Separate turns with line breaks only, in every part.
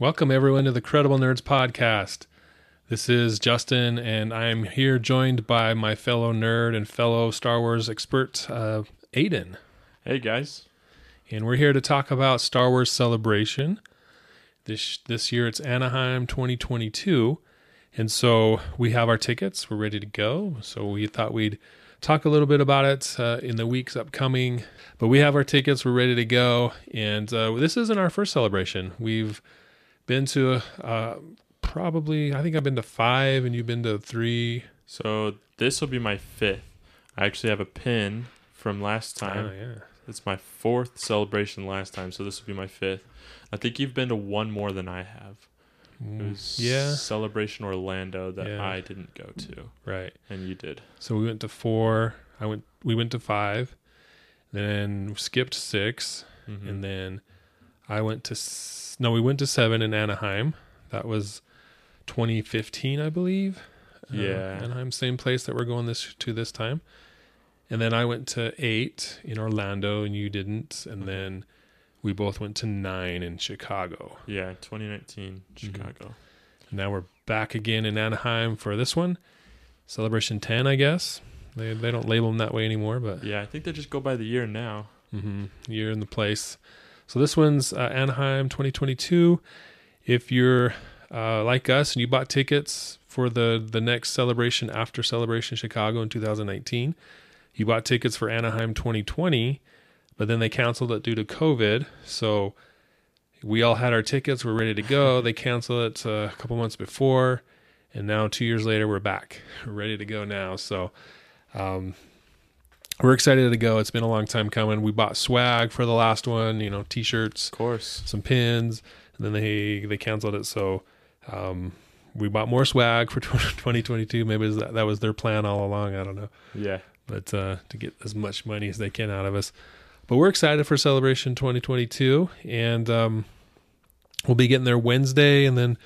Welcome, everyone, to the Credible Nerds podcast. This is Justin, and I'm here joined by my fellow nerd and fellow Star Wars expert, uh, Aidan.
Hey, guys.
And we're here to talk about Star Wars Celebration. This, this year it's Anaheim 2022. And so we have our tickets. We're ready to go. So we thought we'd talk a little bit about it uh, in the weeks upcoming. But we have our tickets. We're ready to go. And uh, this isn't our first celebration. We've been to uh, probably, I think I've been to five, and you've been to three.
So this will be my fifth. I actually have a pin from last time.
Oh, yeah.
It's my fourth celebration last time, so this will be my fifth. I think you've been to one more than I have. It was
Mm, yeah.
Celebration Orlando that
Yeah.
I didn't go to,
Right.
and you did.
So we went to four. I went. We went to five. Then skipped 6
Mhm.
and then I went to no. We went to seven in Anaheim. That was 2015, I believe.
Yeah, Uh.
Anaheim, same place that we're going this to this time. And then I went to eight in Orlando, and you didn't. And then we both went to nine in Chicago.
yeah, 2019
Mm-hmm.
Chicago.
Now we're back again in Anaheim for this one, Celebration 10, I guess. They they don't label them that way anymore, but
Yeah, I think they just go by the year now.
Mm-hmm. year in the place. So this one's uh, Anaheim 2022. If you're uh, like us and you bought tickets for the the next celebration after Celebration Chicago in 2019, you bought tickets for Anaheim 2020, but then they canceled it due to COVID. So we all had our tickets, we're ready to go. They canceled it uh, a couple months before, and now two years later we're back, we're ready to go now. So. Um, we're excited to go. It's been a long time coming. We bought swag for the last one, you know, t-shirts,
Of course.
some pins, and then they they canceled it. So um, we bought more swag for 2022. Maybe that that was their plan all along. I don't know,
Yeah.
but uh, to get as much money as they can out of us. But we're excited for Celebration 2022, and um, we'll be getting there Wednesday, and then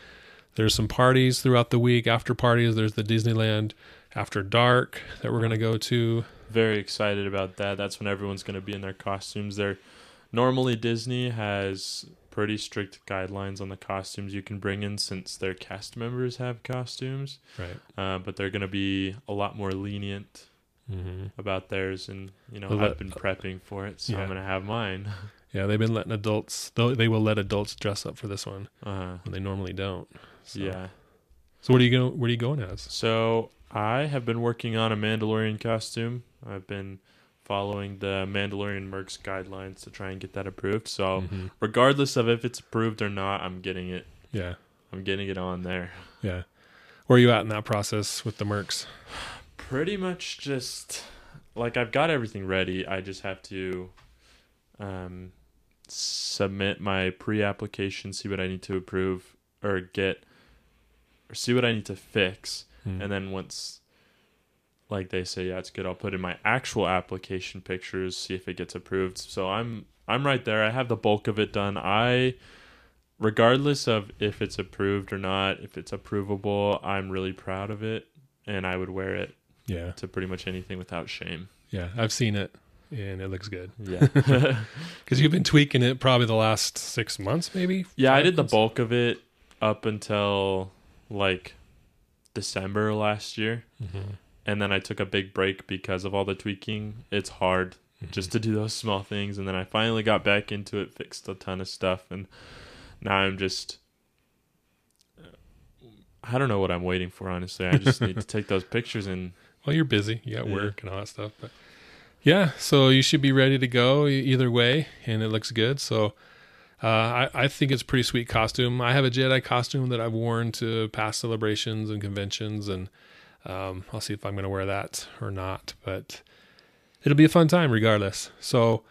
there's some parties throughout the week. After parties, there's the Disneyland After Dark that we're gonna go to.
Very excited about that. That's when everyone's going to be in their costumes. There, normally Disney has pretty strict guidelines on the costumes you can bring in since their cast members have costumes.
Right.
Uh, but they're going to be a lot more lenient
Mm-hmm.
about theirs, and you know
They'll
I've been prepping for it, so
Yeah.
I'm going to have mine.
Yeah, they've been letting adults. They they will let adults dress up for this one
Uh,
when they normally don't. So.
Yeah.
So what are you going? What are you going as?
So I have been working on a Mandalorian costume. I've been following the Mandalorian Mercs guidelines to try and get that approved. So
Mhm.
regardless of if it's approved or not, I'm getting it.
Yeah,
I'm getting it on there.
yeah. Where are you at in that process with the Mercs?
Pretty much just like I've got everything ready. I just have to um submit my pre-application, see what I need to approve or get or see what I need to fix.
Hmm.
And then once like they say yeah, it's good, I'll put in my actual application pictures, see if it gets approved. So I'm I'm right there. I have the bulk of it done. I regardless of if it's approved or not, if it's approvable, I'm really proud of it and I would wear it
yeah,
to pretty much anything without shame.
yeah. I've seen it, and it looks good.
Yeah.
Because you've been tweaking it probably the last six months, maybe.
yeah, I did the bulk of it up until like December last year.
Mhm.
And then I took a big break because of all the tweaking. It's hard
Mm-hmm.
just to do those small things and then I finally got back into it, fixed a ton of stuff and now I'm just I don't know what I'm waiting for honestly. I just need to take those pictures and
Well, you're busy. You got
Yeah.
work and all that stuff, but yeah. So you should be ready to go either way, and it looks good. So uh, I, I think it's a pretty sweet costume. I have a Jedi costume that I've worn to past celebrations and conventions, and um, I'll see if I'm going to wear that or not. But it'll be a fun time regardless. So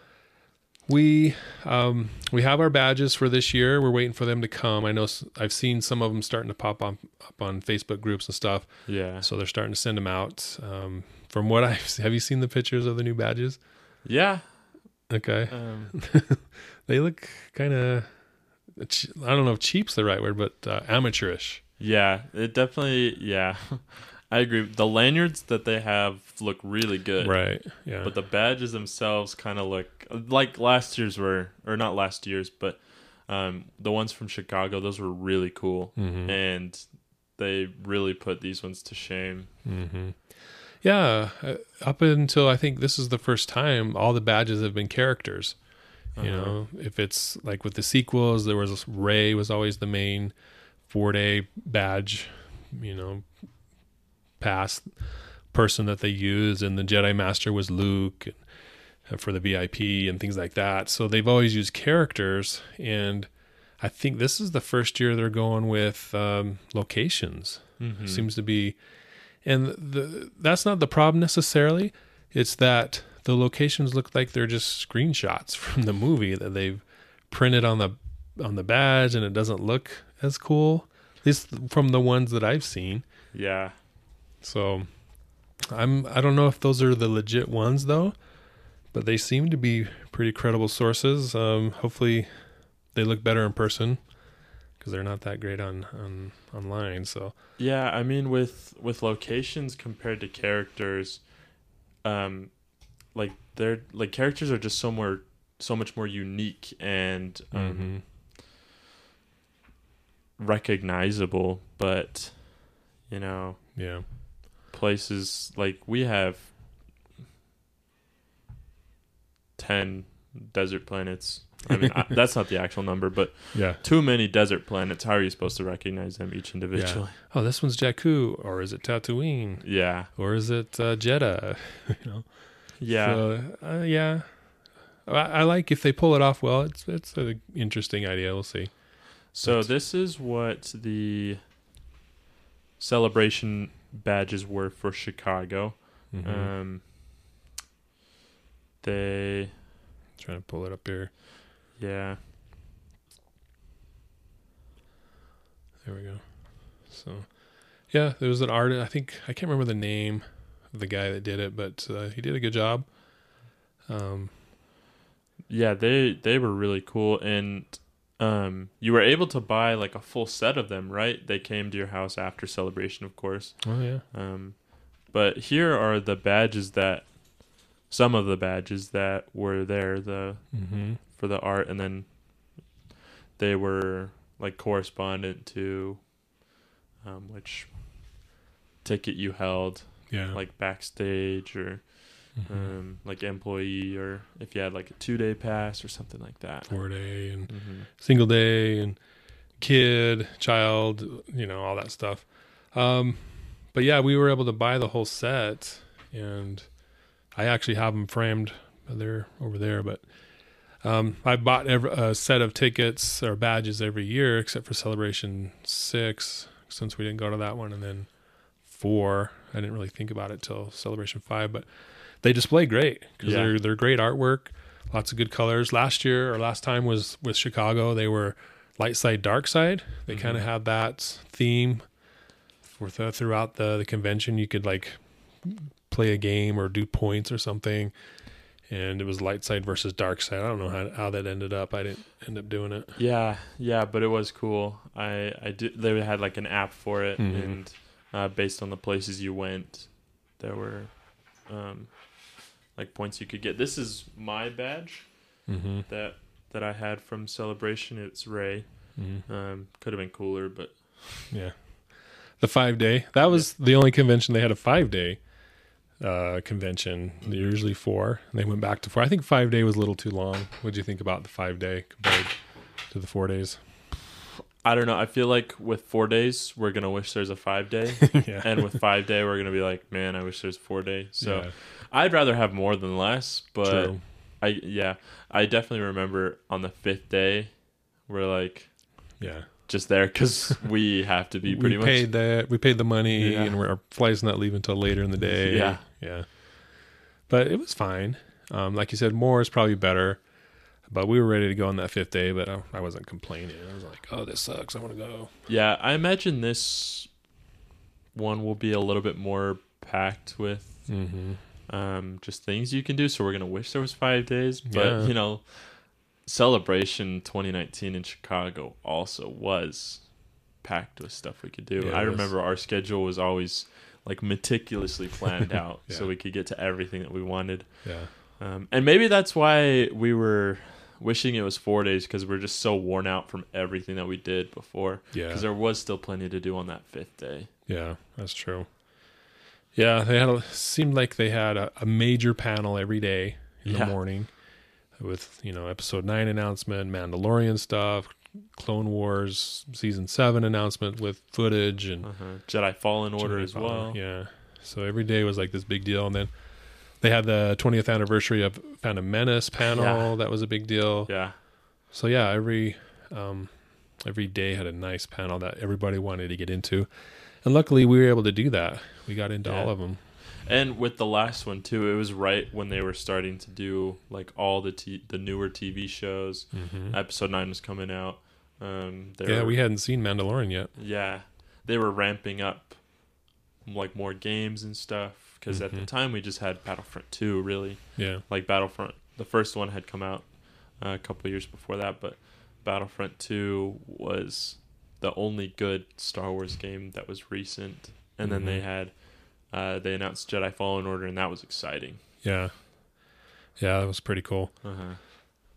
we um, we have our badges for this year. We're waiting for them to come. I know I've seen some of them starting to pop on up on Facebook groups and stuff.
yeah.
So they're starting to send them out. Um, from what I've have you seen the pictures of the new badges?
Yeah.
Okay,
Um,
they look kind of. I don't know if cheap's the right word, but uh, amateurish.
yeah, it definitely yeah. I agree. The lanyards that they have look really good.
Right. Yeah.
But the badges themselves kind of look like last year's were, or not last year's, but Um, the ones from Chicago, those were really cool,
Mhm.
and they really put these ones to shame.
hmm Yeah, uh, up until I think this is the first time all the badges have been characters. You
Uh-huh.
know, if it's like with the sequels, there was Rey was always the main four day badge. You know, past person that they used, and the Jedi Master was Luke and, for the VIP and things like that. So they've always used characters, and I think this is the first year they're going with um, locations
Mhm.
seems to be and the that's not the problem necessarily. It's that the locations look like they're just screenshots from the movie that they've printed on the on the badge and it doesn't look as cool at least from the ones that I've seen.
Yeah,
so I'm I don't know if those are the legit ones though but they seem to be pretty credible sources. Um hopefully they look better in person because they're not that great on on online so
yeah. I mean, with with locations compared to characters, um, like they're like characters are just so more so much more unique and um,
mhm.
recognizable. But you know,
yeah
places like we have 10 desert planets i mean I, that's not the actual number but
yeah
too many desert planets how are you supposed to recognize them each individually
oh, this one's Jakku, or is it Tatooine,
yeah
or is it uh, Jedha? you know,
yeah
So, uh, yeah. I, I like if they pull it off well. It's it's an interesting idea. We'll see.
so
That's-
this is what the celebration badges were for chicago
Mhm.
um they
Trying to pull it up here.
Yeah
There we go. So, yeah, there was an artist. I think I can't remember the name of the guy that did it, but uh, he did a good job. Um,
Yeah, they they were really cool and um you were able to buy like a full set of them, right? They came to your house after celebration, of course.
oh yeah,
Um but here are the badges that some of the badges that were there the
mm-hmm.
For the art and then they were like correspondent to um which ticket you held
yeah,
like backstage or
Mhm.
um, like employee or if you had like a two day pass or something like that.
four day and
hmm
single day and kid, child, you know, all that stuff. Um, but yeah, we were able to buy the whole set, and I actually have them framed. They're over there, but um, I bought every, a set of tickets or badges every year, except for Celebration Six, since we didn't go to that one, and then four. I didn't really think about it till Celebration Five, but they display great because
Yeah.
they're they're great artwork, lots of good colors. Last year or last time was with Chicago. They were light side, dark side. They
Mhm.
kind of had that theme for the, throughout the, the convention. You could like play a game or do points or something. And it was light side versus dark side. I don't know how, how that ended up. I didn't end up doing it.
Yeah, yeah, but it was cool. I I did. They had like an app for it,
Mhm.
and uh, based on the places you went, there were um, like points you could get. This is my badge
Mm-hmm.
that that I had from Celebration. It's Rey.
Mm-hmm.
Um, could have been cooler, but
Yeah. The five day. That was the only convention they had a five day uh, convention. They're usually four. And they went back to four. I think five day was a little too long. What do you think about the five day compared to the four days?
I don't know. I feel like with four days, we're gonna wish there's a five day,
yeah.
and with five day, we're gonna be like, man, I wish there's four day. So
Yeah,
I'd rather have more than less, but
true.
I yeah, I definitely remember on the fifth day, we're like
Yeah.
just there because we have to be pretty
we
much.
paid that. We paid the money,
Yeah.
and we're, our flight's not leaving until later in the day.
Yeah.
Yeah. But it was fine. Um, like you said, more is probably better. But we were ready to go on that fifth day, but I, I wasn't complaining. I was like, "Oh, this sucks. I want to go."
Yeah, I imagine this one will be a little bit more packed with
Mm-hmm.
um, just things you can do. So we're gonna wish there was five days, but
Yeah.
you know, celebration 2019 in Chicago also was packed with stuff we could do.
Yeah,
I remember our schedule was always like meticulously planned out so we could get to everything that we wanted.
Yeah.
Um, and maybe that's why we were wishing it was four days because we're just so worn out from everything that we did before.
Yeah.
Because there was still plenty to do on that fifth day.
Yeah, that's true. Yeah, they had a, seemed like they had a, a major panel every day in
Yeah.
the morning with you know episode nine announcement, Mandalorian stuff, Clone Wars season seven announcement with footage and
Uh-huh. Jedi Fallen Order
Jedi
as
Fallen.
well.
Yeah, so every day was like this big deal, and then they had the 20th anniversary of Phantom Menace panel.
Yeah.
That was a big deal.
Yeah.
So yeah, every um, every day had a nice panel that everybody wanted to get into, and luckily we were able to do that. We got into
Yeah.
all of them.
And with the last one too, it was right when they were starting to do like all the t- the newer TV shows.
Mm-hmm.
Episode nine was coming out. Um, they
Yeah,
were-
we hadn't seen Mandalorian yet.
yeah they were ramping up like more games and stuff because at the
Mhm.
time we just had Battlefront two really
Yeah,
like Battlefront. The first one had come out uh, a couple years before that, but Battlefront two was the only good Star Wars game that was recent. And then they
Mhm.
had uh, they announced Jedi Fallen Order, and that was exciting.
yeah, yeah. That was pretty cool.
Uh-huh.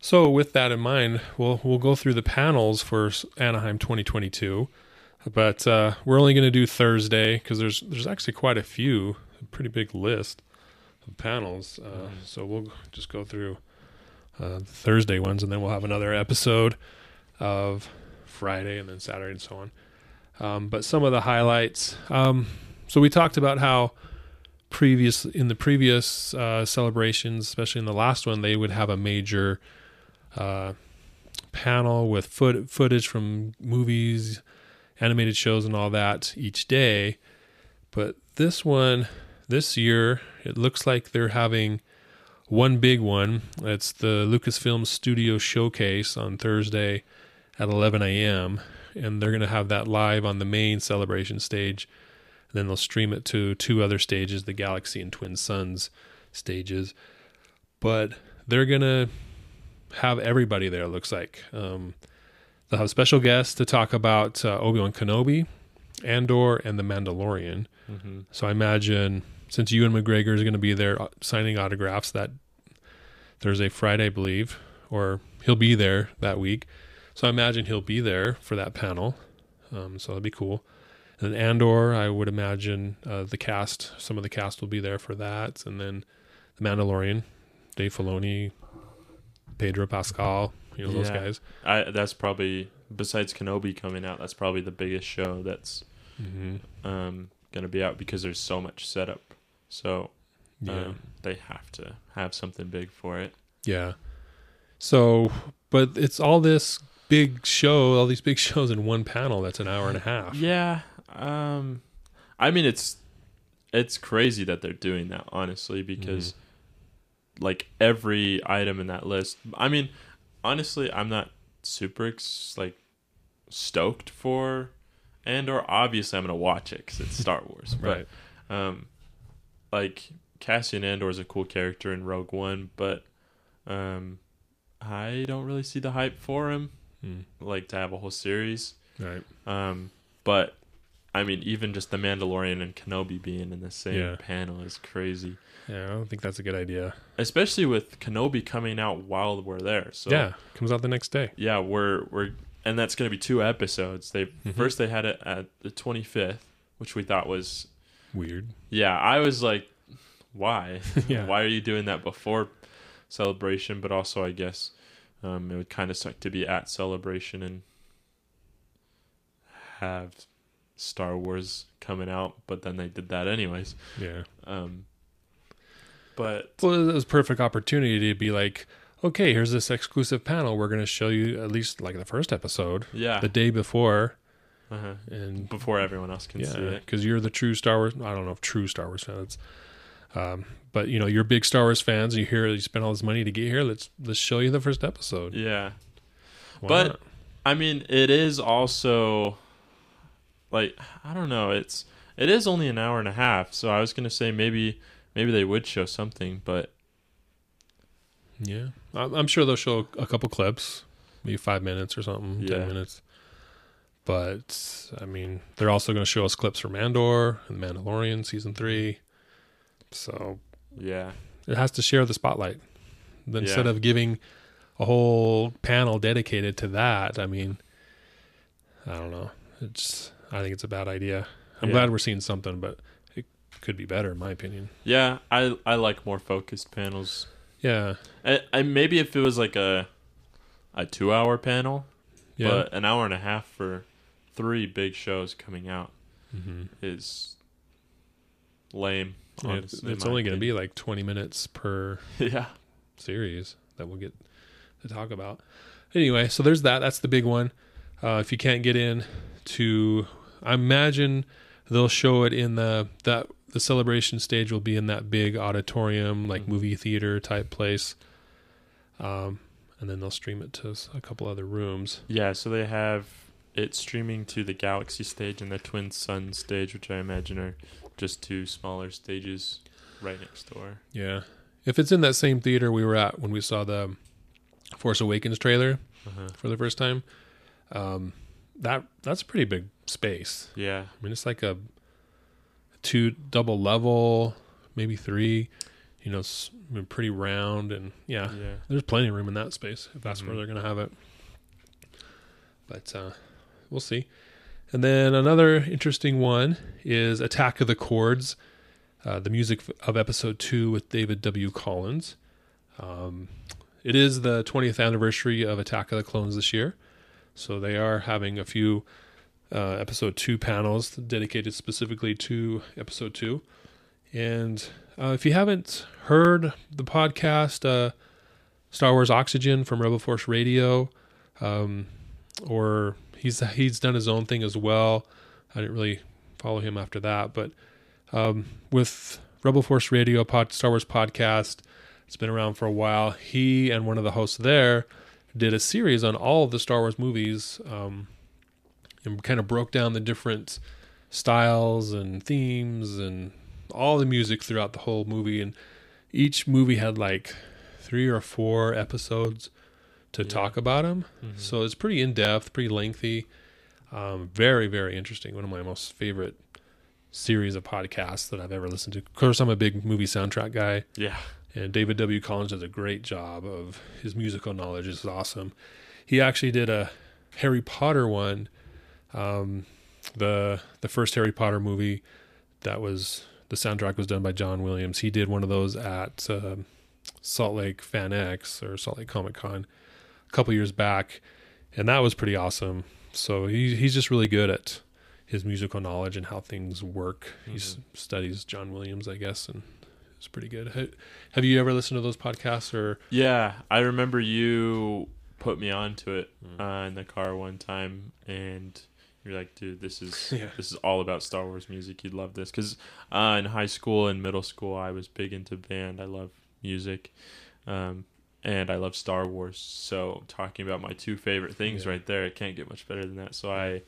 So with that in mind, we'll we'll go through the panels for Anaheim 2022, but uh, we're only going to do Thursday because there's there's actually quite a few, a pretty big list of panels. Uh,
Mhm.
So we'll just go through uh, the Thursday ones, and then we'll have another episode of Friday and then Saturday and so on. Um, but some of the highlights. Um, so we talked about how previous in the previous uh, celebrations, especially in the last one, they would have a major uh, panel with foot, footage from movies, animated shows, and all that each day. But this one, this year, it looks like they're having one big one. It's the Lucasfilm Studio Showcase on Thursday at 11 a.m. And they're going to have that live on the main celebration stage. And then they'll stream it to two other stages, the Galaxy and Twin Suns stages. But they're going to have everybody there, it looks like. Um, they'll have special guests to talk about uh, Obi Wan Kenobi, Andor, and The Mandalorian.
Mm-hmm.
So I imagine since Ewan McGregor is going to be there uh, signing autographs that Thursday, Friday, I believe, or he'll be there that week. So I imagine he'll be there for that panel. Um, so that'd be cool. And then Andor, I would imagine uh, the cast, some of the cast will be there for that. And then The Mandalorian, Dave Filoni, Pedro Pascal, you know, those
Yeah.
guys.
I that's probably besides Kenobi coming out, that's probably the biggest show that's
Mm-hmm.
um, gonna be out because there's so much setup. So
Yeah.
um, they have to have something big for it.
Yeah. So, but it's all this big show, all these big shows in one panel that's an hour and a half.
Yeah. Um, I mean it's it's crazy that they're doing that honestly because like every item in that list. I mean, honestly, I'm not super ex- like stoked for Andor. Obviously, I'm gonna watch it because it's Star Wars. But
Right.
um, like Cassian Andor is a cool character in Rogue One, but um, I don't really see the hype for him.
Mm.
Like to have a whole series.
Right.
Um, but I mean, even just the Mandalorian and Kenobi being in the same
Yeah.
panel is crazy.
Yeah, I don't think that's a good idea.
Especially with Kenobi coming out while we're there. So
yeah, comes out the next day.
yeah, we're we're and that's going to be two episodes. They
Mhm.
first they had it at the 25th, which we thought was
Weird.
yeah. I was like, why?
Yeah.
Why are you doing that before celebration? But also, I guess um, it would kind of suck to be at celebration and have Star Wars coming out, but then they did that anyways.
Yeah.
Um, but
Well, it was a perfect opportunity to be like, okay, here's this exclusive panel. We're going to show you at least like the first episode
yeah,
the day before.
uh-huh.
And
before everyone else can see it.
because you're the true Star Wars. I don't know if true Star Wars fans, um, but you know you're big Star Wars fans. And you hear you spent all this money to get here. Let's let's show you the first episode.
Yeah,
Why
but
not?
I mean, it is also like I don't know. It's it is only an hour and a half, so I was gonna say maybe maybe they would show something, but
yeah, I'm, I'm sure they'll show a couple clips, maybe five minutes or something,
Yeah.
ten minutes. But I mean, they're also going to show us clips from Andor and The Mandalorian season three. So
yeah,
it has to share the spotlight. Then Instead
Yeah.
of giving a whole panel dedicated to that. I mean, I don't know. It's I think it's a bad idea. I'm
Yeah.
glad we're seeing something, but it could be better in my opinion.
Yeah, I I like more focused panels.
Yeah.
I, I maybe if it was like a a two hour panel,
Yeah.
but an hour and a half for three big shows coming out
hmm
is lame.
It's,
honestly, in
it's only going to be like 20 minutes per
yeah.
series that we'll get to talk about. Anyway, so there's that. That's the big one. Uh, if you can't get in to, I imagine they'll show it in the that the celebration stage will be in that big auditorium, like
Mhm.
movie theater type place. Um, and then they'll stream it to a couple other rooms.
Yeah, so they have it streaming to the Galaxy stage and the Twin Sun stage, which I imagine are just two smaller stages right next door.
Yeah, if it's in that same theater we were at when we saw the Force Awakens trailer
Uh-huh.
for the first time, um, that that's a pretty big space.
Yeah.
I mean, it's like a two double level, maybe three. You know, it's I mean, pretty round, and yeah,
Yeah.
there's plenty of room in that space if that's where
Mhm.
they're going to have it. But uh, we'll see. And then another interesting one is Attack of the Chords, uh, the music of episode two with David W. Collins. Um, it is the 20th anniversary of Attack of the Clones this year. So they are having a few uh, episode two panels dedicated specifically to episode two. And uh, if you haven't heard the podcast, uh, Star Wars Oxygen from Rebel Force Radio, um, or he's he's done his own thing as well. I didn't really follow him after that, but um, with Rebel Force Radio pod, Star Wars podcast, it's been around for a while. He and one of the hosts there did a series on all of the Star Wars movies, um, and kind of broke down the different styles and themes and all the music throughout the whole movie. And each movie had like three or four episodes to
Yeah.
talk about them.
Mhm.
So it's pretty in depth, pretty lengthy, um, very very interesting. One of my most favorite series of podcasts that I've ever listened to. Of course, I'm a big movie soundtrack guy,
yeah.
And David W. Collins does a great job of his musical knowledge is awesome. He actually did a Harry Potter one, um, the the first Harry Potter movie that was the soundtrack was done by John Williams. He did one of those at um Salt Lake Fan X or Salt Lake Comic Con a couple years back, and that was pretty awesome. So he he's just really good at his musical knowledge and how things work. He s
Mhm.
studies John Williams, I guess, and it's pretty good. Have you ever listened to those podcasts or?
Yeah, I remember you put me onto it
Mm.
uh, in the car one time, and you're like, "Dude, this is
Yeah.
this is all about Star Wars music. You'd love this." Because uh, in high school and middle school, I was big into band. I love music, um, and I love Star Wars. So talking about my two favorite things
Yeah.
right there, it can't get much better than that. So I.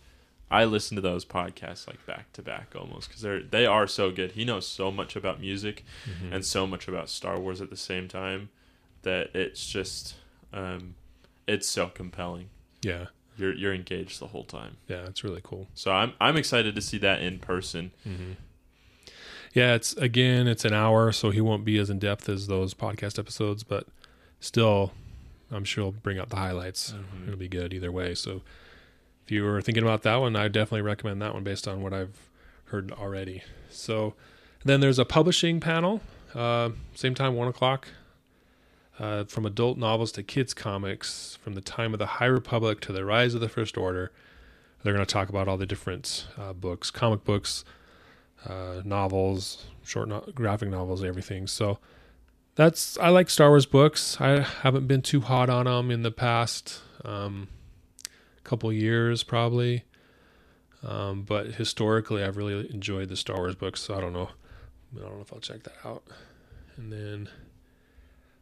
I listen to those podcasts like back to back almost because they're they are so good. He knows so much about music,
Mm-hmm.
and so much about Star Wars at the same time that it's just um, it's so compelling.
yeah,
You're you're engaged the whole time.
yeah, it's really cool.
So I'm I'm excited to see that in person.
Mm-hmm. Yeah, it's again, it's an hour, so he won't be as in depth as those podcast episodes, but still, I'm sure he'll bring out the highlights.
Mhm.
It'll be good either way. So if you were thinking about that one, I definitely recommend that one based on what I've heard already. So then there's a publishing panel, uh, same time, one o'clock. Uh, from adult novels to kids comics, from the time of the High Republic to the rise of the First Order, they're going to talk about all the different uh, books, comic books, uh, novels, short no- graphic novels, everything. So that's I like Star Wars books. I haven't been too hot on them in the past um, couple years, probably. Um, but historically, I've really enjoyed the Star Wars books. So I don't know. I don't know if I'll check that out. And then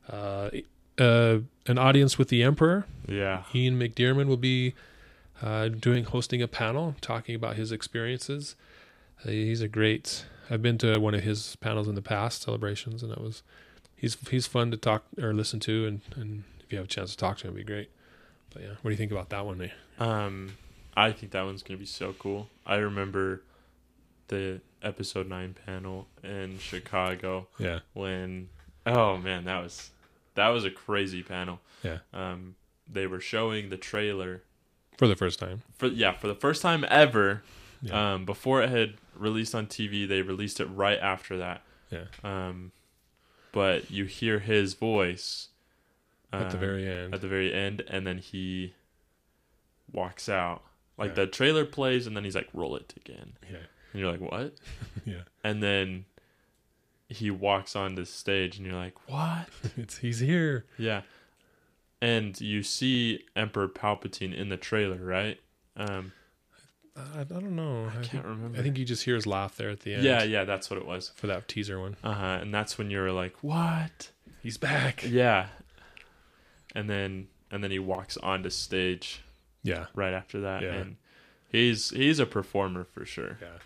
uh, uh, an audience with the Emperor.
Yeah.
Ian McDiarmid will be uh, doing hosting a panel talking about his experiences. Uh, he's a great. I've been to one of his panels in the past celebrations, and that was he's he's fun to talk or listen to, and, and if you have a chance to talk to him, it'd be great. But yeah, what do you think about that one, Nate?
Um, I think that one's gonna be so cool. I remember the episode nine panel in Chicago
Yeah,
when oh man, that was that was a crazy panel.
Yeah.
Um, they were showing the trailer
For the first time.
for yeah for the first time ever.
Yeah.
Um, before it had released on TV, they released it right after that.
Yeah.
Um, but you hear his voice
At the
um,
very end.
at the very end, and then he walks out. Like
Yeah.
the trailer plays, and then he's like, "Roll it again,"
yeah.
and you're like, "What?"
Yeah.
And then he walks onto stage, and you're like, "What?"
It's he's here.
Yeah. And you see Emperor Palpatine in the trailer, right? Um,
I, I don't know.
I
I,
can't remember.
I think you just hear his laugh there at the end.
yeah, yeah, that's what it was.
For that teaser one.
Uh huh. And that's when you're like, "What?"
He's back.
Yeah. And then and then he walks onto stage
Yeah.
right after that,
Yeah.
and he's he's a performer for sure.
Yeah.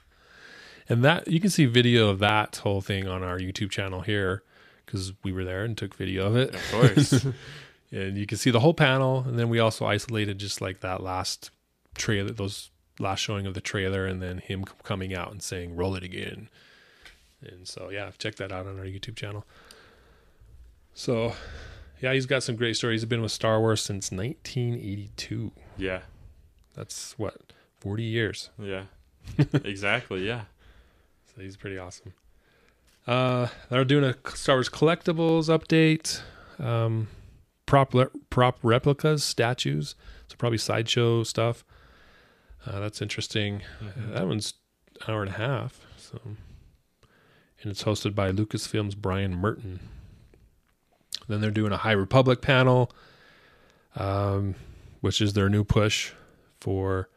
And that you can see video of that whole thing on our YouTube channel here because we were there and took video of it.
Of course.
and you can see the whole panel. And then we also isolated just like that last trailer, those last showing of the trailer, and then him coming out and saying "Roll it again." And so yeah, check that out on our YouTube channel. So yeah, he's got some great stories. He's been with Star Wars since 1982.
yeah.
That's what 40 years.
Yeah. exactly. Yeah.
So he's pretty awesome. Uh, they're doing a Star Wars collectibles update. Um, prop le- prop replicas, statues. So probably sideshow stuff. Uh, that's interesting. Uh, that one's an hour and a half. So, and it's hosted by Lucasfilm's Brian Merton. Then they're doing a High Republic panel, um, which is their new push for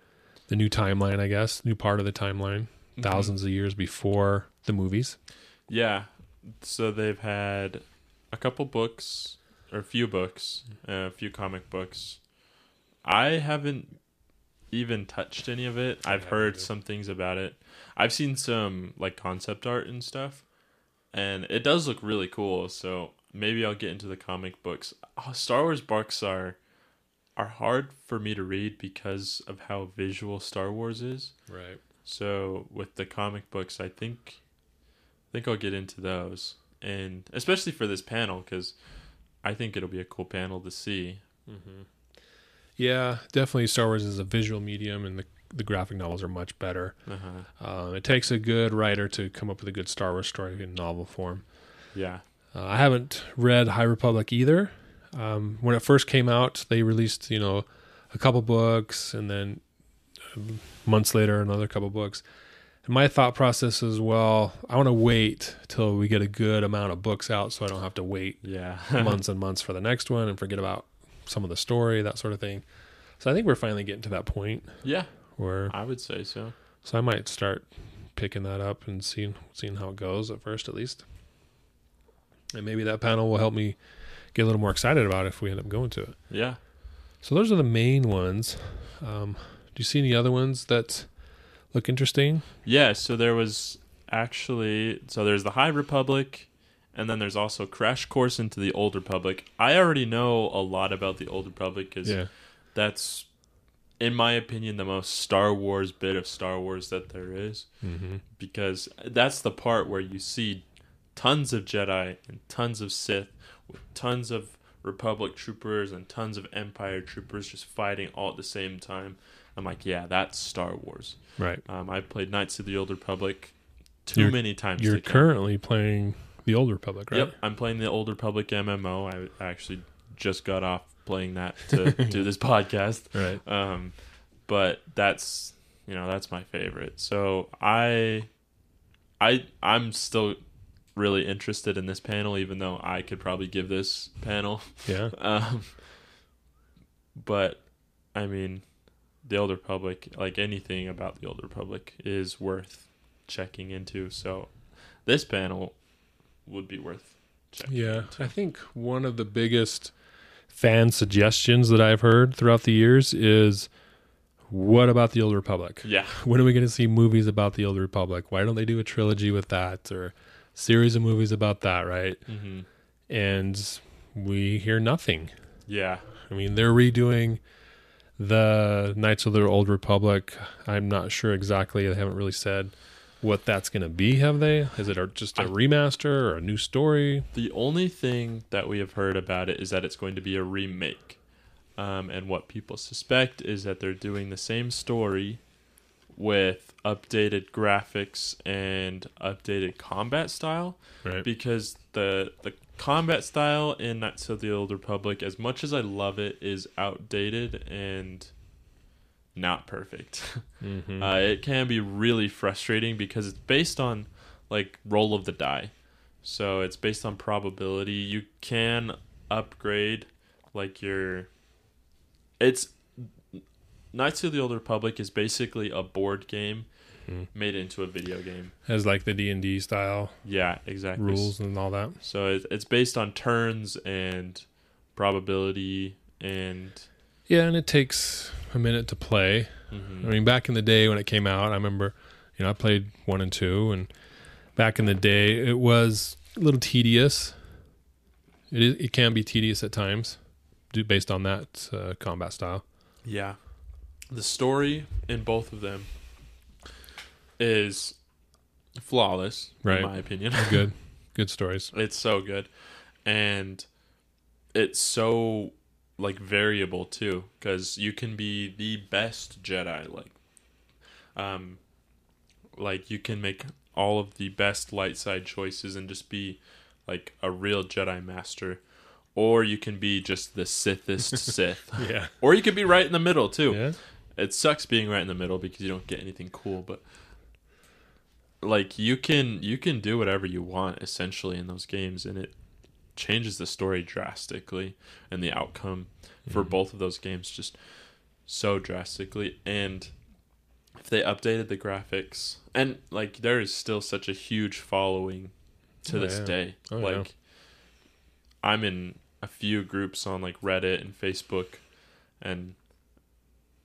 the new timeline, I guess, new part of the timeline
Mhm.
thousands of years before the movies.
Yeah. So they've had a couple books or a few books, a few comic books. I haven't even touched any of it. I've heard some things about it. I've seen some like concept art and stuff, and it does look really cool. So maybe I'll get into the comic books. Oh, Star Wars books are are hard for me to read because of how visual Star Wars is.
Right.
So with the comic books, I think I think I'll get into those, and especially for this panel because I think it'll be a cool panel to see.
Mm-hmm. Yeah, definitely. Star Wars is a visual medium, and the the graphic novels are much better.
Uh-huh.
Uh, it takes a good writer to come up with a good Star Wars story in novel form.
Yeah,
Uh, I haven't read High Republic either. Um, when it first came out, they released you know a couple books, and then um, months later another couple books. And my thought process is, well, I want to wait till we get a good amount of books out, so I don't have to wait
yeah,
months and months for the next one and forget about some of the story, that sort of thing. So I think we're finally getting to that point
yeah.
where
I would say so.
so I might start picking that up and seeing seeing how it goes at first at least. And maybe that panel will help me get a little more excited about it if we end up going to it.
Yeah,
So those are the main ones. Um, do you see any other ones that look interesting?
yeah. So there was actually so there's the High Republic, and then there's also Crash Course into the Old Republic. I already know a lot about the Old Republic because
Yeah.
that's, in my opinion, the most Star Wars bit of Star Wars that there is.
Mm-hmm.
because that's the part where you see tons of Jedi and tons of Sith with tons of Republic troopers and tons of Empire troopers just fighting all at the same time. I'm like, yeah, that's Star Wars.
Right.
Um, I played Knights of the Old Republic too
You're-
many times.
You're currently playing the Old Republic, right?
Yep, I'm playing the Old Republic MMO. I actually just got off playing that to do this podcast.
Right.
Um, but that's you know that's my favorite. So I, I I'm still really interested in this panel, even though I could probably give this panel.
Yeah.
Um, but I mean, the Old Republic, like anything about the Old Republic, is worth checking into. So this panel would be worth checking.
Yeah,
into.
I think one of the biggest fan suggestions that I've heard throughout the years is what about the Old Republic?
yeah,
When are we going to see movies about the Old Republic? Why don't they do a trilogy with that or series of movies about that, right?
hmm
And we hear nothing.
yeah,
I mean, they're redoing the Knights of the Old Republic. I'm not sure exactly. They haven't really said what that's going to be? Have they? Is it just a remaster or a new story?
The only thing that we have heard about it is that it's going to be a remake. Um, and what people suspect is that they're doing the same story with updated graphics and updated combat style
Right.
because the the combat style in Knights of the Old Republic, as much as I love it, is outdated and not perfect.
hmm
Uh, it can be really frustrating because it's based on like roll of the die. So it's based on probability. You can upgrade like your it's Knights of the Old Republic is basically a board game
Mhm.
made into a video game.
As like the D and D style
Yeah, exactly.
rules and all that.
So it's based on turns and probability and
Yeah, and it takes a minute to play.
mhm.
I mean, back in the day when it came out, I remember, you know, I played one and two, and back in the day, it was a little tedious. It is, it can be tedious at times, based on that uh, combat style.
Yeah. The story in both of them is flawless,
Right.
in my opinion.
Good, good stories.
it's so good. And it's so like variable too cuz you can be the best Jedi like um like you can make all of the best light side choices and just be like a real Jedi master or you can be just the Sithest Sith.
Yeah,
Or you could be right in the middle too.
yeah,
It sucks being right in the middle because you don't get anything cool, but like you can you can do whatever you want essentially in those games and it changes the story drastically and the outcome for
Mhm.
both of those games just so drastically and if they updated the graphics and like there is still such a huge following to
Oh,
this
yeah.
day
Oh, yeah.
like i'm in a few groups on like reddit and facebook and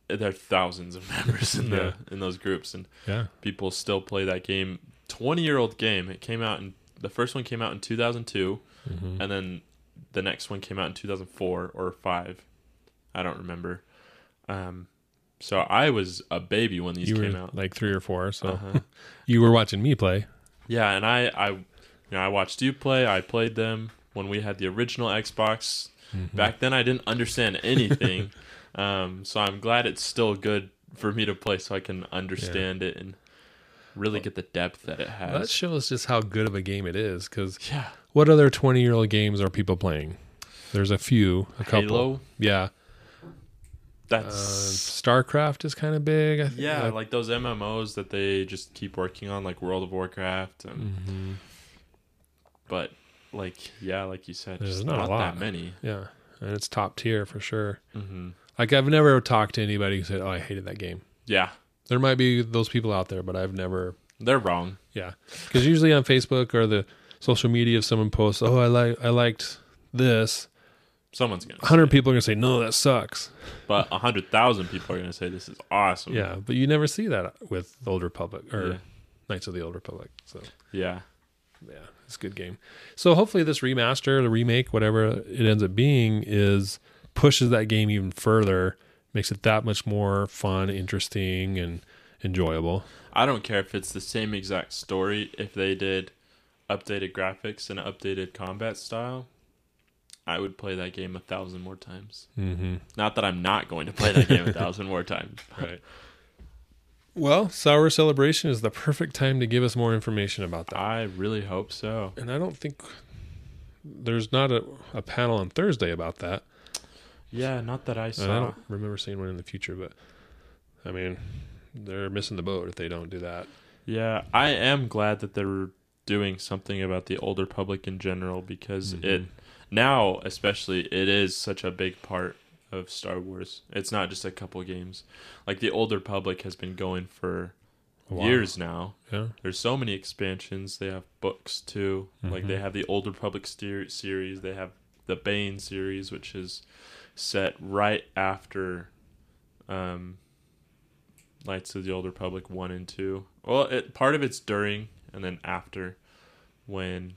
there are thousands of members in the
Yeah.
in those groups and
yeah.
people still play that game 20 year old game it came out in the first one came out in 2002
hmm
and then the next one came out in 2004 or 5 i don't remember um so i was a baby when these
You
came out
like three or four, so
Uh-huh.
you were watching me play.
yeah and i i you know i watched you play i played them when we had the original xbox
Mhm.
back then i didn't understand anything um so i'm glad it's still good for me to play so i can understand it and really get the depth that it has
That shows just how good of a game it is. Because
yeah
what other twenty-year-old games are people playing? There's a few, a couple.
halo
Yeah, uh,
that's
StarCraft is kind of big. I think.
Yeah,
Uh,
like those MMOs that they just keep working on, like World of Warcraft. And,
mhm.
But like, yeah, like you said,
There's
just
not
not, that many.
yeah, and it's top tier for sure.
hmm
Like I've never talked to anybody who said, "Oh, I hated that game."
Yeah,
There might be those people out there, but I've never.
they're wrong.
Yeah, because usually on Facebook or the social media, if someone posts, "Oh, I like I liked this,"
Someone's gonna.
hundred people are gonna say, "No, that sucks."
but a hundred thousand people are gonna say this is awesome.
Yeah, but you never see that with Old Republic or
yeah,
Knights of the Old Republic. So
yeah.
yeah, it's a good game. So hopefully this remaster, the remake, whatever it ends up being, is pushes that game even further, makes it that much more fun, interesting, and enjoyable.
I don't care if it's the same exact story. If they did updated graphics and updated combat style, I would play that game a thousand more times.
Mm-hmm.
Not that I'm not going to play that game a thousand more times.
Right. Well, Sour Celebration is the perfect time to give us more information about that.
I really hope so.
And I don't think there's not a, a panel on Thursday about that.
Yeah, not that I
And I don't remember seeing one in the future, but I mean, they're missing the boat if they don't do that.
Yeah, I am glad that they're doing something about the Old Republic in general because it
Mhm.
now especially it is such a big part of Star Wars. It's not just a couple games. Like the Old Republic has been going for years now.
Yeah.
There's so many expansions. They have books too. Like they
Mhm.
have the Old Republic series. They have the Bane series, which is set right after um, Knights of the Old Republic one and two. Well, it part of it's during and then after when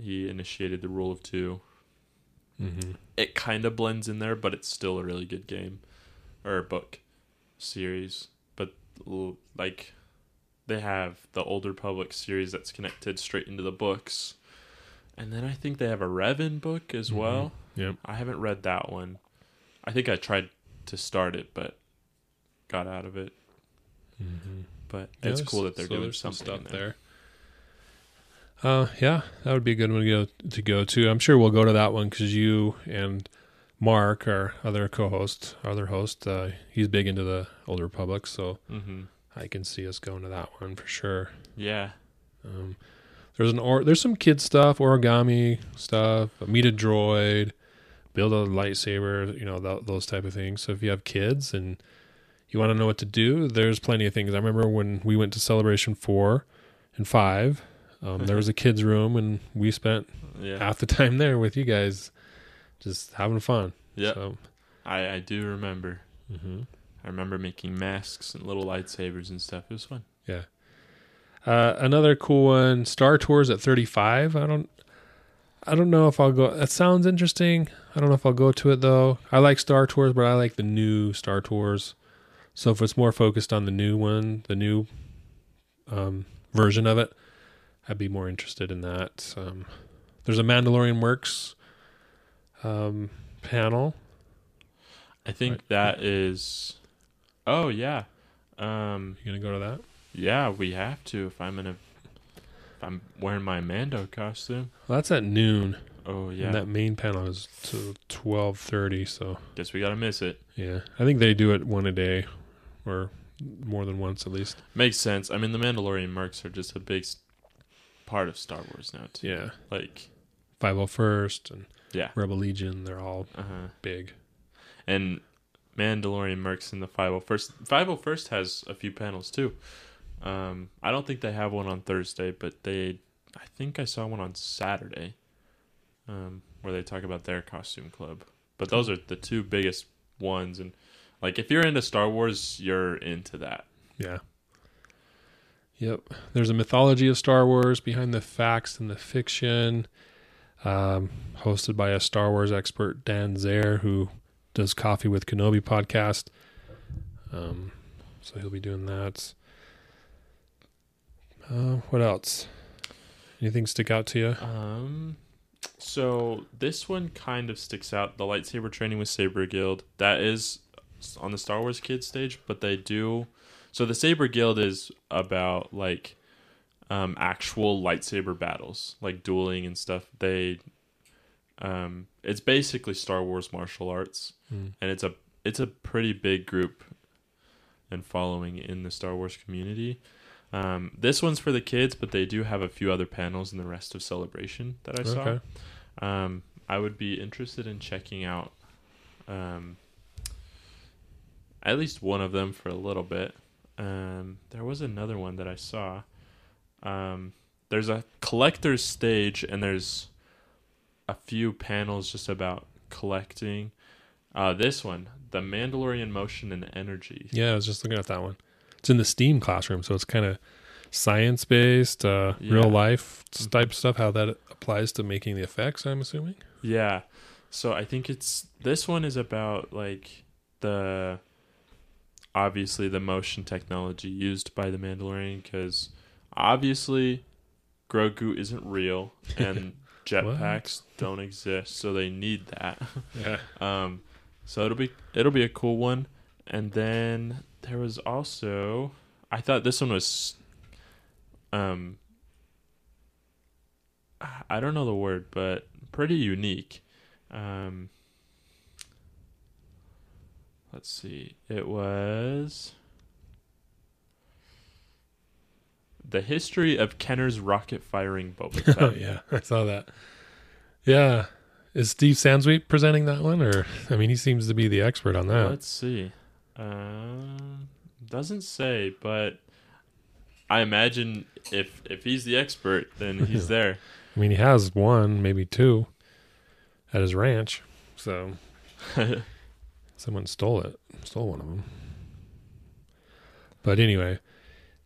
he initiated the rule of two.
Mm-hmm.
It kind of blends in there, but it's still a really good game or book series. But like they have the Old Republic series that's connected straight into the books, and then I think they have a Revan book as
Mhm.
well.
Yep.
I haven't read that one. I think I tried to start it, but got out of it.
Mm-hmm.
But
Yeah,
it's cool that they're
so
doing
some
something
stuff
there.
there. Uh, yeah, that would be a good one to go to go to. I'm sure we'll go to that one because you and Mark, our other co-host, our other host, uh, he's big into the Old Republic, so
hmm
I can see us going to that one for sure.
Yeah,
Um, there's an or there's some kid stuff, origami stuff, meet a droid, build a lightsaber, you know th- those type of things. So if you have kids and you want to know what to do, there's plenty of things. I remember when we went to Celebration four and five, um, there was a kids room and we spent
yeah,
half the time there with you guys, just having fun.
yeah.
So,
I I do remember.
hmm
I remember making masks and little lightsabers and stuff. It was fun.
Uh, another cool one, Star Tours at 35. I don't, I don't know if I'll go. That sounds interesting. I don't know if I'll go to it though. I like Star Tours, but I like the new Star Tours. So if it's more focused on the new one, the new um, version of it, I'd be more interested in that. Um, there's a Mandalorian Works um, panel.
I think
Right.
that is. Oh yeah, um,
You gonna go to that?
yeah. We have to if I'm gonna. I'm wearing my Mando costume.
Well, that's at noon.
Oh yeah.
And that main panel is to 12:30. So.
Guess we gotta miss it.
Yeah, I think they do it one a day, or more than once at least.
Makes sense. I mean, the Mandalorian mercs are just a big part of Star Wars now too.
Yeah,
Like,
Five Hundred First and
yeah.
Rebel Legion, they're all
Uh huh.
big.
And Mandalorian mercs in the 501st. 501st has a few panels too. Um, I don't think they have one on Thursday, but they, I think I saw one on Saturday, um, where they talk about their costume club. But those are the two biggest ones, and like if you're into Star Wars, you're into that.
Yeah. Yep. There's a mythology of Star Wars behind the facts and the fiction. Um, hosted by a Star Wars expert, Dan Zehr, who does Coffee with Kenobi podcast. Um, so he'll be doing that. Uh, what else? Anything stick out to you?
Um, so this one kind of sticks out. The lightsaber training with Saber Guild that is on the Star Wars Kids stage, but they do. So the Saber Guild is about like um, actual lightsaber battles, like dueling and stuff. They, um, it's basically Star Wars martial arts,
Hmm.
and it's a it's a pretty big group and following in the Star Wars community. Um, this one's for the kids, but they do have a few other panels in the rest of Celebration that I saw.
Okay.
Um, I would be interested in checking out um, at least one of them for a little bit. Um, there was another one that I saw. Um, there's a collector's stage, and there's a few panels just about collecting. Uh, this one, the Mandalorian Motion and Energy.
Yeah, I was just looking at that one. It's in the STEAM classroom, so it's kind of science based, uh,
Yeah.
real life type stuff. How that applies to making the effects, I'm assuming.
Yeah. So I think it's this one is about like the obviously the motion technology used by the Mandalorian because obviously Grogu isn't real and jetpacks don't exist, so they need that.
Yeah.
Um, so it'll be it'll be a cool one. And then there was also I thought this one was um I don't know the word, but pretty unique. Um let's see. It was the history of Kenner's rocket firing Boba Fett.
Oh yeah, I saw that. Yeah, is Steve Sansweet presenting that one, or I mean, he seems to be the expert on that.
Let's see. Um, doesn't say, but I imagine if if he's the expert, then he's there.
I mean, he has one, maybe two, at his ranch. So someone stole it, stole one of them. But anyway,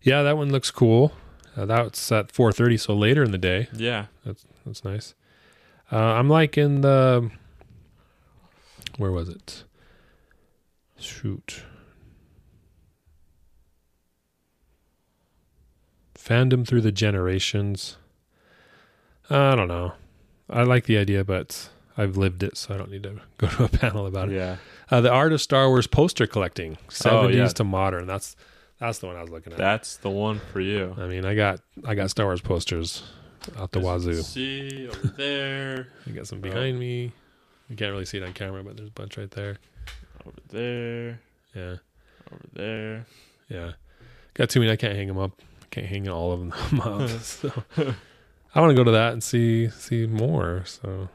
yeah, that one looks cool. Uh, that's at four thirty, so later in the day.
yeah,
that's That's nice. Uh, I'm liking the. Where was it? Shoot. Fandom through the generations. I don't know. I like the idea, but I've lived it, so I don't need to go to a panel about it.
Yeah.
Uh, the art of Star Wars poster collecting, seventies
Oh, yeah.
to modern. That's that's the one I was looking at.
That's the one for you.
I mean, I got I got Star Wars posters out the wazoo.
See over there,
I got
Oh.
some behind me. You can't really see it on camera, but there's a bunch right there.
Over there,
Yeah,
over there.
yeah. Got too many. I can't hang them up. I can't hang all of them up. so I want to go to that and see see more. So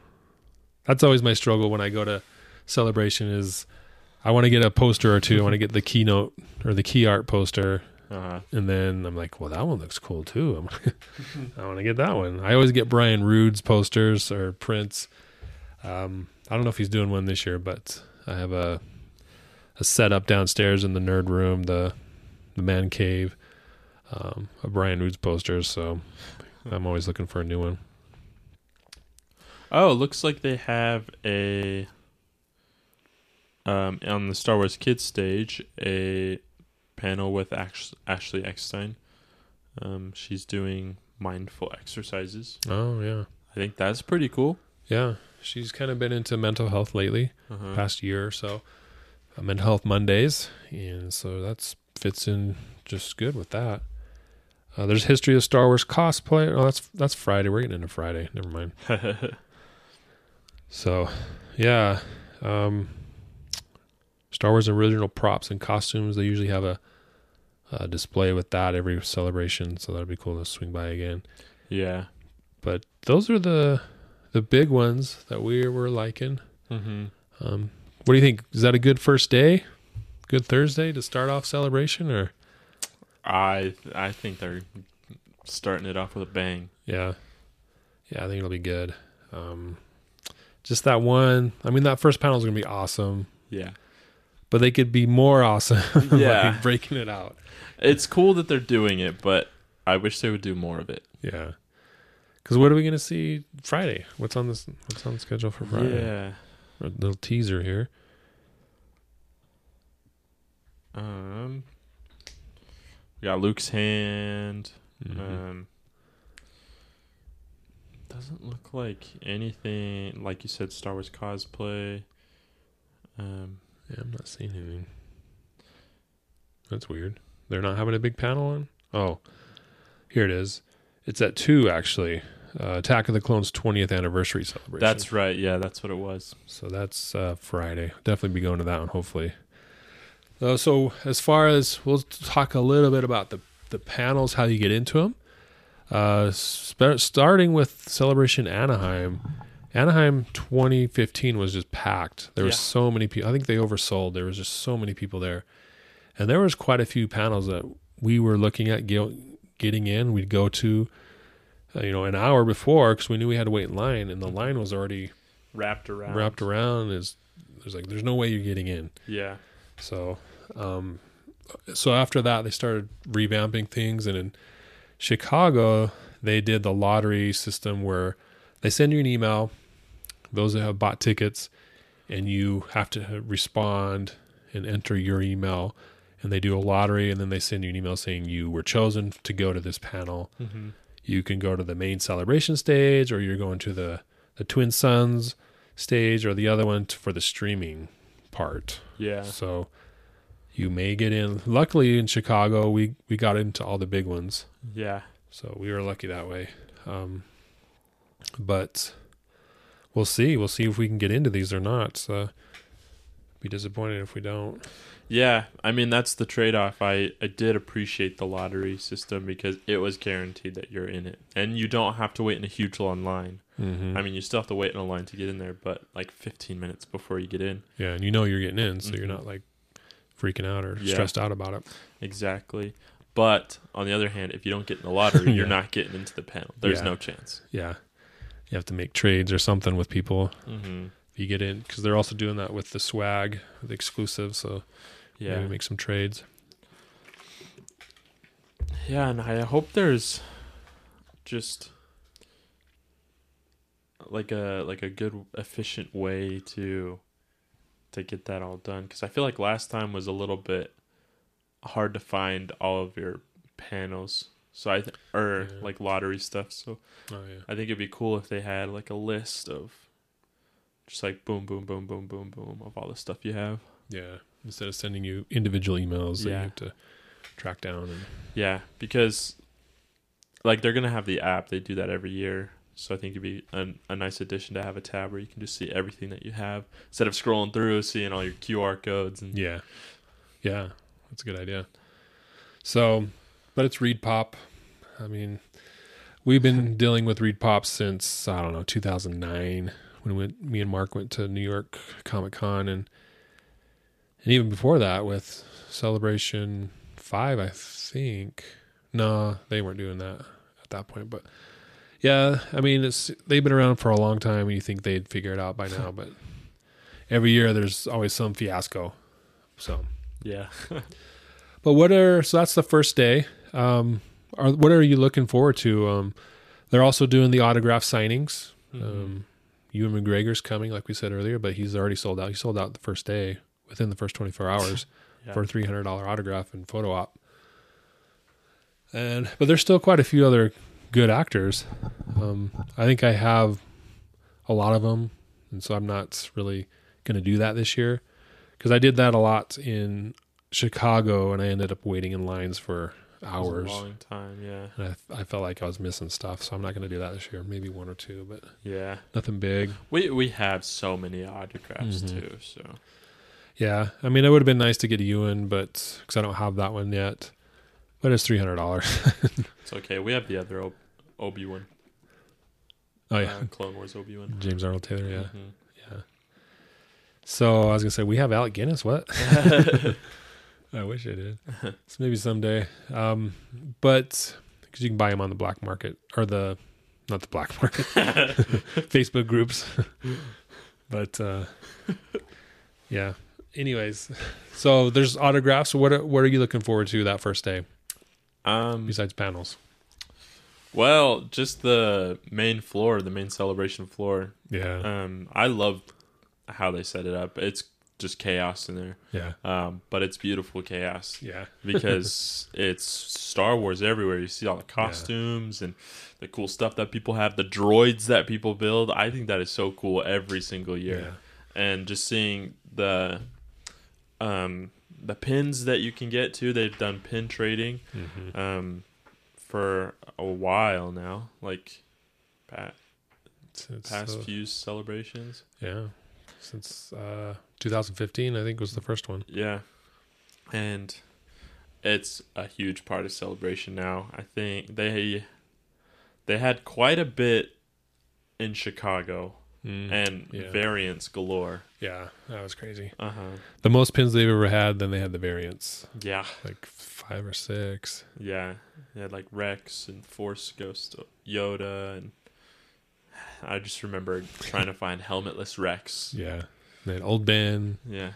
that's always my struggle when I go to celebration. Is I want to get a poster or two. I want to get the keynote or the key art poster,
Uh-huh.
and then I'm like, well, that one looks cool too. I want to get that one. I always get Brian Rood's posters or prints. Um, I don't know if he's doing one this year, but I have a a setup downstairs in the nerd room, the the man cave, um, of Brian Rood's posters. So I'm always looking for a new one.
Oh, it looks like they have a um on the Star Wars Kids stage a panel with Ash- Ashley Eckstein. Um, she's doing mindful exercises.
Oh yeah,
I think that's pretty cool.
yeah. She's kind of been into mental health lately.
Uh-huh.
past year or so. Mental health Mondays, and so that's fits in just good with that. Uh, there's history of Star Wars cosplay. Oh, that's that's Friday. We're getting into Friday. Never mind. So, yeah, um, Star Wars original props and costumes. They usually have a, a display with that every celebration, so that'd be cool to swing by again.
yeah.
But those are the the big ones that we were liking.
Mm-hmm.
Um, what do you think? Is that a good first day? Good Thursday to start off celebration, or
I I think they're starting it off with a bang.
yeah, yeah, I think it'll be good. Um, just that one. I mean, that first panel is gonna be awesome,
Yeah.
but they could be more awesome.
Yeah.
breaking it out.
It's cool that they're doing it, but I wish they would do more of it.
Yeah, because what are we gonna see Friday? What's on this? What's on the schedule for Friday?
Yeah.
A little teaser here.
Um we got Luke's hand.
Mhm.
Um doesn't look like anything like you said Star Wars cosplay. Um
yeah, I'm not seeing anything. That's weird. They're not having a big panel on. Oh, here it is. It's at two actually. Uh, Attack of the Clones 20th anniversary celebration.
that's right. Yeah, that's what it was.
so that's uh, Friday. Definitely be going to that one. Hopefully. Uh, so as far as we'll talk a little bit about the the panels, how you get into them. Uh, sp- starting with Celebration Anaheim. Anaheim 2015 was just packed. There were so many people. I think they oversold. There was just so many people there, and there was quite a few panels that we were looking at get, getting in. We'd go to, uh, you know, an hour before because we knew we had to wait in line, and the line was already
Wrapped around.
wrapped around. Is there's like there's no way you're getting in.
Yeah.
So, um, so after that, they started revamping things, and in Chicago, they did the lottery system where they send you an email. Those that have bought tickets, and you have to respond and enter your email, and they do a lottery, and then they send you an email saying you were chosen to go to this panel.
Mm-hmm.
You can go to the main celebration stage, or you're going to the the Twin Suns stage, or the other one t- for the streaming part.
Yeah.
So you may get in. Luckily in Chicago, we we got into all the big ones,
Yeah.
so we were lucky that way. Um, but we'll see. We'll see if we can get into these or not. So be disappointed if we don't.
Yeah, I mean that's the trade-off. I I did appreciate the lottery system because it was guaranteed that you're in it, and you don't have to wait in a huge long line.
Mm-hmm.
I mean, you still have to wait in a line to get in there, but like 15 minutes before you get in.
yeah, and you know you're getting in, so you're
Mhm.
not like freaking out or
Yeah.
stressed out about it.
Exactly. But on the other hand, if you don't get in the lottery, you're not getting into the panel. There's
Yeah.
no chance.
Yeah, you have to make trades or something with people.
Mm-hmm.
If you get in, because they're also doing that with the swag, the exclusive. So
Yeah.
maybe make some trades.
Yeah, and I hope there's just like a like a good efficient way to to get that all done cuz I feel like last time was a little bit hard to find all of your panels So I th- or
Yeah.
like lottery stuff. So
Oh yeah.
I think it'd be cool if they had like a list of just like boom, boom, boom, boom, boom, boom of all the stuff you have.
Yeah. Instead of sending you individual emails that you have to track down and
Yeah, because like they're gonna have the app. They do that every year. So I think it'd be a, a nice addition to have a tab where you can just see everything that you have instead of scrolling through, seeing all your QR codes and
Yeah. Yeah. That's a good idea. So, but it's ReedPop. I mean, we've been dealing with ReedPop since, I don't know, 2009 when we, me and Mark went to New York Comic Con and and even before that with Celebration 5, I think. No, they weren't doing that at that point, but yeah, I mean, it's they've been around for a long time and you think they'd figure it out by now, but every year there's always some fiasco. So,
yeah.
but what are so that's the first day. Um, are what are you looking forward to? Um, they're also doing the autograph signings.
Mm-hmm.
Um, Ewan McGregor's coming, like we said earlier, but he's already sold out. He sold out the first day within the first 24 hours
Yeah.
for a $300 autograph and photo op. And but there's still quite a few other good actors. Um, I think I have a lot of them, and so I'm not really going to do that this year because I did that a lot in Chicago, and I ended up waiting in lines for
It was a
hours,
long time. Yeah.
and I, I felt like I was missing stuff. So I'm not going to do that this year. Maybe one or two, but
Yeah.
nothing big.
We we have so many autographs
Mhm.
too. So
Yeah, I mean, it would have been nice to get a Ewan, but because I don't have that one yet. But it's three hundred dollars.
it's okay. We have the other Ob- Obi Wan.
oh yeah,
uh, Clone Wars Obi Wan.
James Arnold Taylor. Yeah,
Mhm.
yeah. So I was gonna say we have Alec Guinness. What? I wish I did. so maybe someday. Um, but because you can buy them on the black market or the not the black market, Facebook groups. but uh, yeah. Anyways, so there's autographs. What are, what are you looking forward to that first day
Um.
besides panels?
Well, just the main floor, the main celebration floor.
Yeah,
Um. I love how they set it up. It's just chaos in there.
yeah,
Um. But it's beautiful chaos.
yeah.
because it's Star Wars everywhere. You see all the costumes and the cool stuff that people have, the droids that people build. I think that is so cool every single year.
Yeah.
And just seeing the um the pins that you can get to, they've done pin trading
hmm
um for a while now, like pa-
It's, it's,
past few celebrations.
yeah, since uh, 2015, I think was the first one.
Yeah. And it's a huge part of celebration now. I think they they had quite a bit in Chicago
Mm.
and
yeah.
variants galore.
yeah, that was crazy.
Uh-huh.
The most pins they've ever had. Then they had the variants,
Yeah.
like five or six.
Yeah. They had like Rex and Force Ghost Yoda and I just remember trying to find helmetless Rex.
Yeah, had old Ben,
Yeah.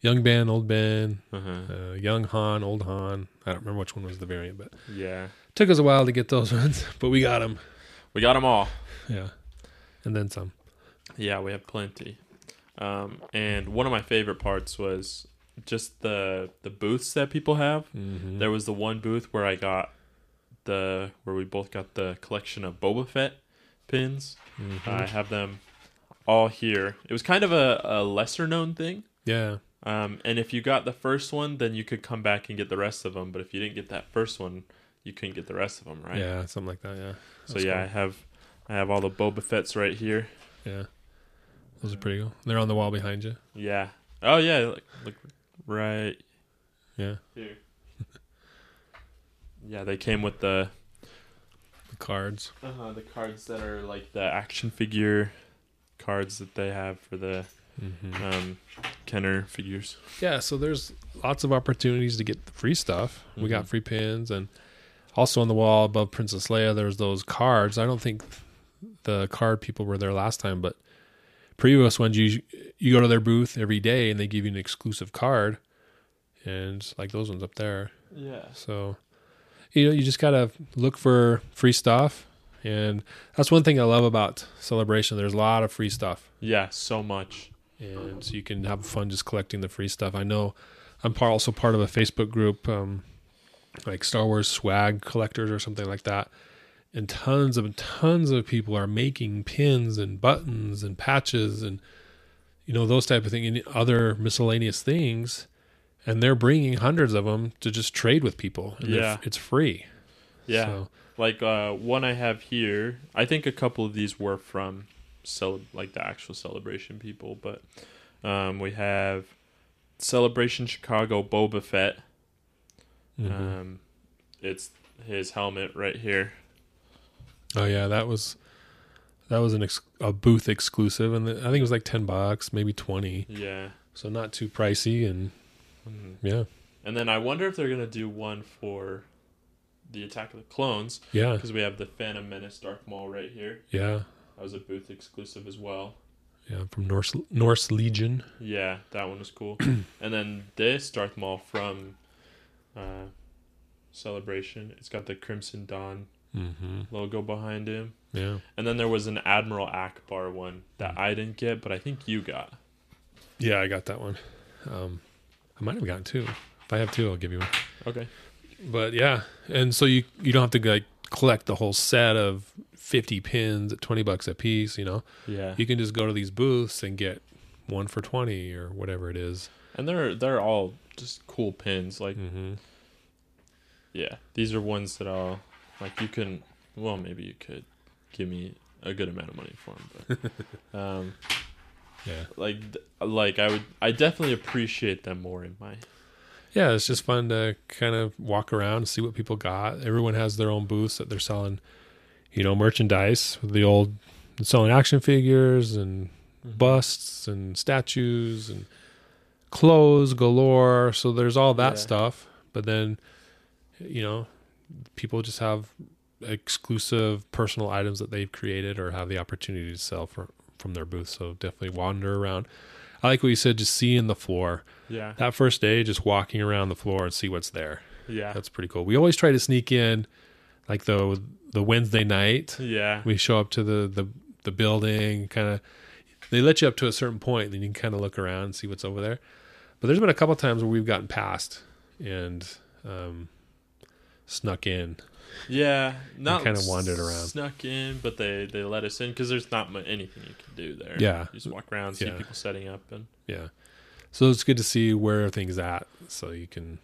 young Ben, old Ben,
Uh-huh.
uh, young Han, old Han. I don't remember which one was the variant, but
Yeah.
took us a while to get those ones, but we got them.
We got them all.
Yeah, and then some.
Yeah, we have plenty. Um, and one of my favorite parts was just the the booths that people have.
Mm-hmm.
There was the one booth where I got the where we both got the collection of Boba Fett pins.
Mm-hmm.
I have them all here. It was kind of a, a lesser known thing.
yeah,
Um, and if you got the first one, then you could come back and get the rest of them. But if you didn't get that first one, you couldn't get the rest of them, right?
yeah, something like that. Yeah.
So
That's
yeah, I have I have all the Boba Fett's right here.
yeah, those are pretty cool. They're on the wall behind you.
Yeah. Oh yeah, look, look right
Yeah,
here. yeah, they came with the
cards.
uh, huh. the cards that are like the action figure cards that they have for the
Mm-hmm.
um, Kenner figures.
Yeah, so there's lots of opportunities to get the free stuff. We got
Mhm.
free pins, and also on the wall above Princess Leia, there's those cards. I don't think the card people were there last time, but previous ones, you you go to their booth every day, and they give you an exclusive card, and like those ones up there.
Yeah.
So, you know, you just gotta look for free stuff, and that's one thing I love about Celebration. There's a lot of free stuff
Yeah, so much.
and so you can have fun just collecting the free stuff. I know I'm par- also part of a Facebook group um, like Star Wars swag collectors or something like that. And tons of tons of people are making pins and buttons and patches and you know those type of thing and other miscellaneous things and they're bringing hundreds of them to just trade with people
Yeah.
it's free
Yeah.
So,
Like uh, one I have here, I think a couple of these were from cel- like the actual celebration people, but um, we have Celebration Chicago Boba Fett.
mhm.
Um, it's his helmet right here.
oh yeah that was that was an ex- a booth exclusive and i think it was like 10 bucks maybe 20
Yeah.
so not too pricey and
Mhm.
yeah
And then I wonder if they're gonna do one for the Attack of the Clones
yeah
because we have the Phantom Menace Darth Maul right here.
yeah
That was a booth exclusive as well.
yeah from norse norse legion
Yeah, that one was cool. and then this Darth Maul from uh, Celebration. It's got the Crimson Dawn
mm-hmm.
logo behind him.
yeah
And then there was an Admiral Ackbar one that I didn't get, but I think you got.
yeah i got that one um i might have gotten two if i have two i'll give you one
Okay.
but yeah and so you you don't have to like collect the whole set of 50 pins at 20 bucks a piece you know
Yeah.
you can just go to these booths and get one for 20 or whatever it is
And they're they're all just cool pins. Like
mm-hmm.
yeah, these are ones that I'll like. You can well maybe you could give me a good amount of money for them, but um,
yeah.
Like like I would I definitely appreciate them more in my
yeah it's just fun to kind of walk around and see what people got. Everyone has their own booths that they're selling you know merchandise the old selling action figures and mm-hmm. busts and statues and clothes galore. So there's all that
Yeah.
stuff. But then you know people just have exclusive personal items that they've created or have the opportunity to sell for, from their booth so definitely wander around. I like what you said just seeing the floor.
Yeah.
That first day just walking around the floor and see what's there.
Yeah.
That's pretty cool. We always try to sneak in like the the wednesday night.
Yeah.
We show up to the the, the building kind of they let you up to a certain point and then you can kind of look around and see what's over there. But there's been a couple times where we've gotten past and um snuck in
yeah not
kinda wandered around.
snuck in but they they let us in because there's not anything you can do there
Yeah.
you just walk around see
Yeah.
people setting up and
yeah so it's good to see where things at so you can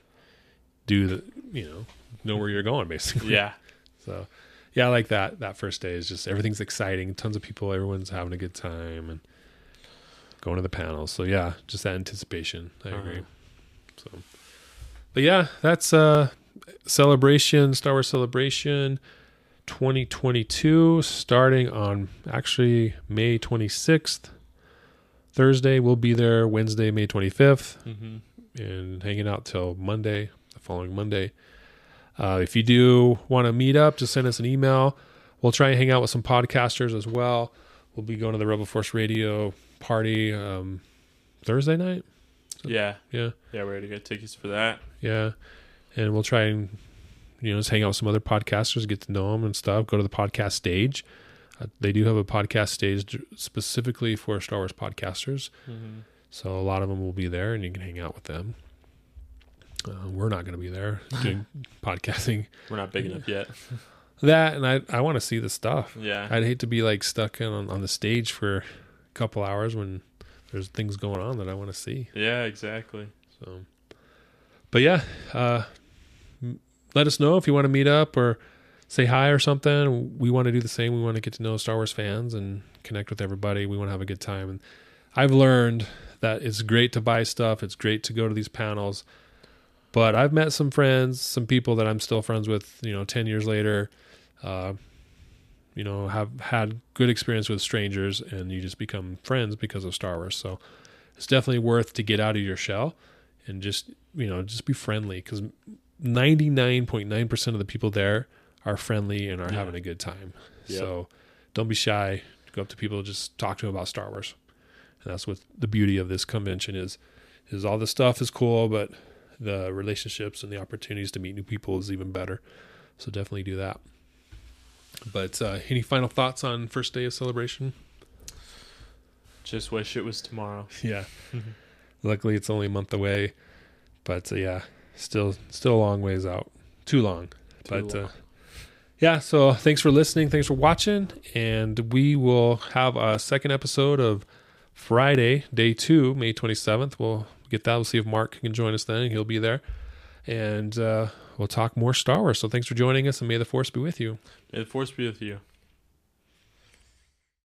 do the you know know where you're going basically
yeah
So, yeah, I like that. That first day is just everything's exciting. Tons of people. Everyone's having a good time and going to the panels. So yeah, just that anticipation. I
Uh-huh.
agree. So, but yeah, that's uh celebration Star Wars celebration 2022 starting on actually May 26th. Thursday we'll be there. Wednesday May 25th
hmm
and hanging out till Monday, the following Monday. Uh, if you do want to meet up, just send us an email. We'll try and hang out with some podcasters as well. We'll be going to the Rebel Force Radio party um, Thursday night.
yeah
Yeah,
yeah we're gonna get tickets for that
yeah, and we'll try and you know just hang out with some other podcasters, get to know them and stuff. Go to the podcast stage. Uh, they do have a podcast stage specifically for Star Wars podcasters.
mm-hmm.
So a lot of them will be there, and you can hang out with them. Uh, we're not going to be there doing podcasting.
we're not big enough yet
That and I, I want to see the stuff.
yeah
I'd hate to be like stuck in on, on the stage for a couple hours when there's things going on that I want to see.
yeah exactly
So, but yeah, uh, let us know if you want to meet up or say hi or something. We want to do the same. We want to get to know Star Wars fans and connect with everybody. We want to have a good time. And I've learned that it's great to buy stuff. It's great to go to these panels. But I've met some friends, some people that I'm still friends with, you know, 10 years later, uh, you know, have had good experience with strangers and you just become friends because of Star Wars. So it's definitely worth to get out of your shell and just, you know, just be friendly because 99.9% of the people there are friendly and are
Yeah.
having a good time.
Yep.
So don't be shy. Go up to people, just talk to them about Star Wars. And that's what the beauty of this convention is. Is all this stuff is cool, but the relationships and the opportunities to meet new people is even better. So definitely do that. But uh, any final thoughts on first day of celebration?
just wish it was tomorrow
Yeah. Luckily, it's only a month away, but uh, yeah, still still a long ways out too long.
Too
but
long.
Uh, yeah, so thanks for listening. Thanks for watching. And we will have a second episode of Friday, day two, May 27th. We'll get that. We'll see if Mark can join us then. He'll be there. And uh, we'll talk more Star Wars. So thanks for joining us, and may the Force be with you.
May the force be with you.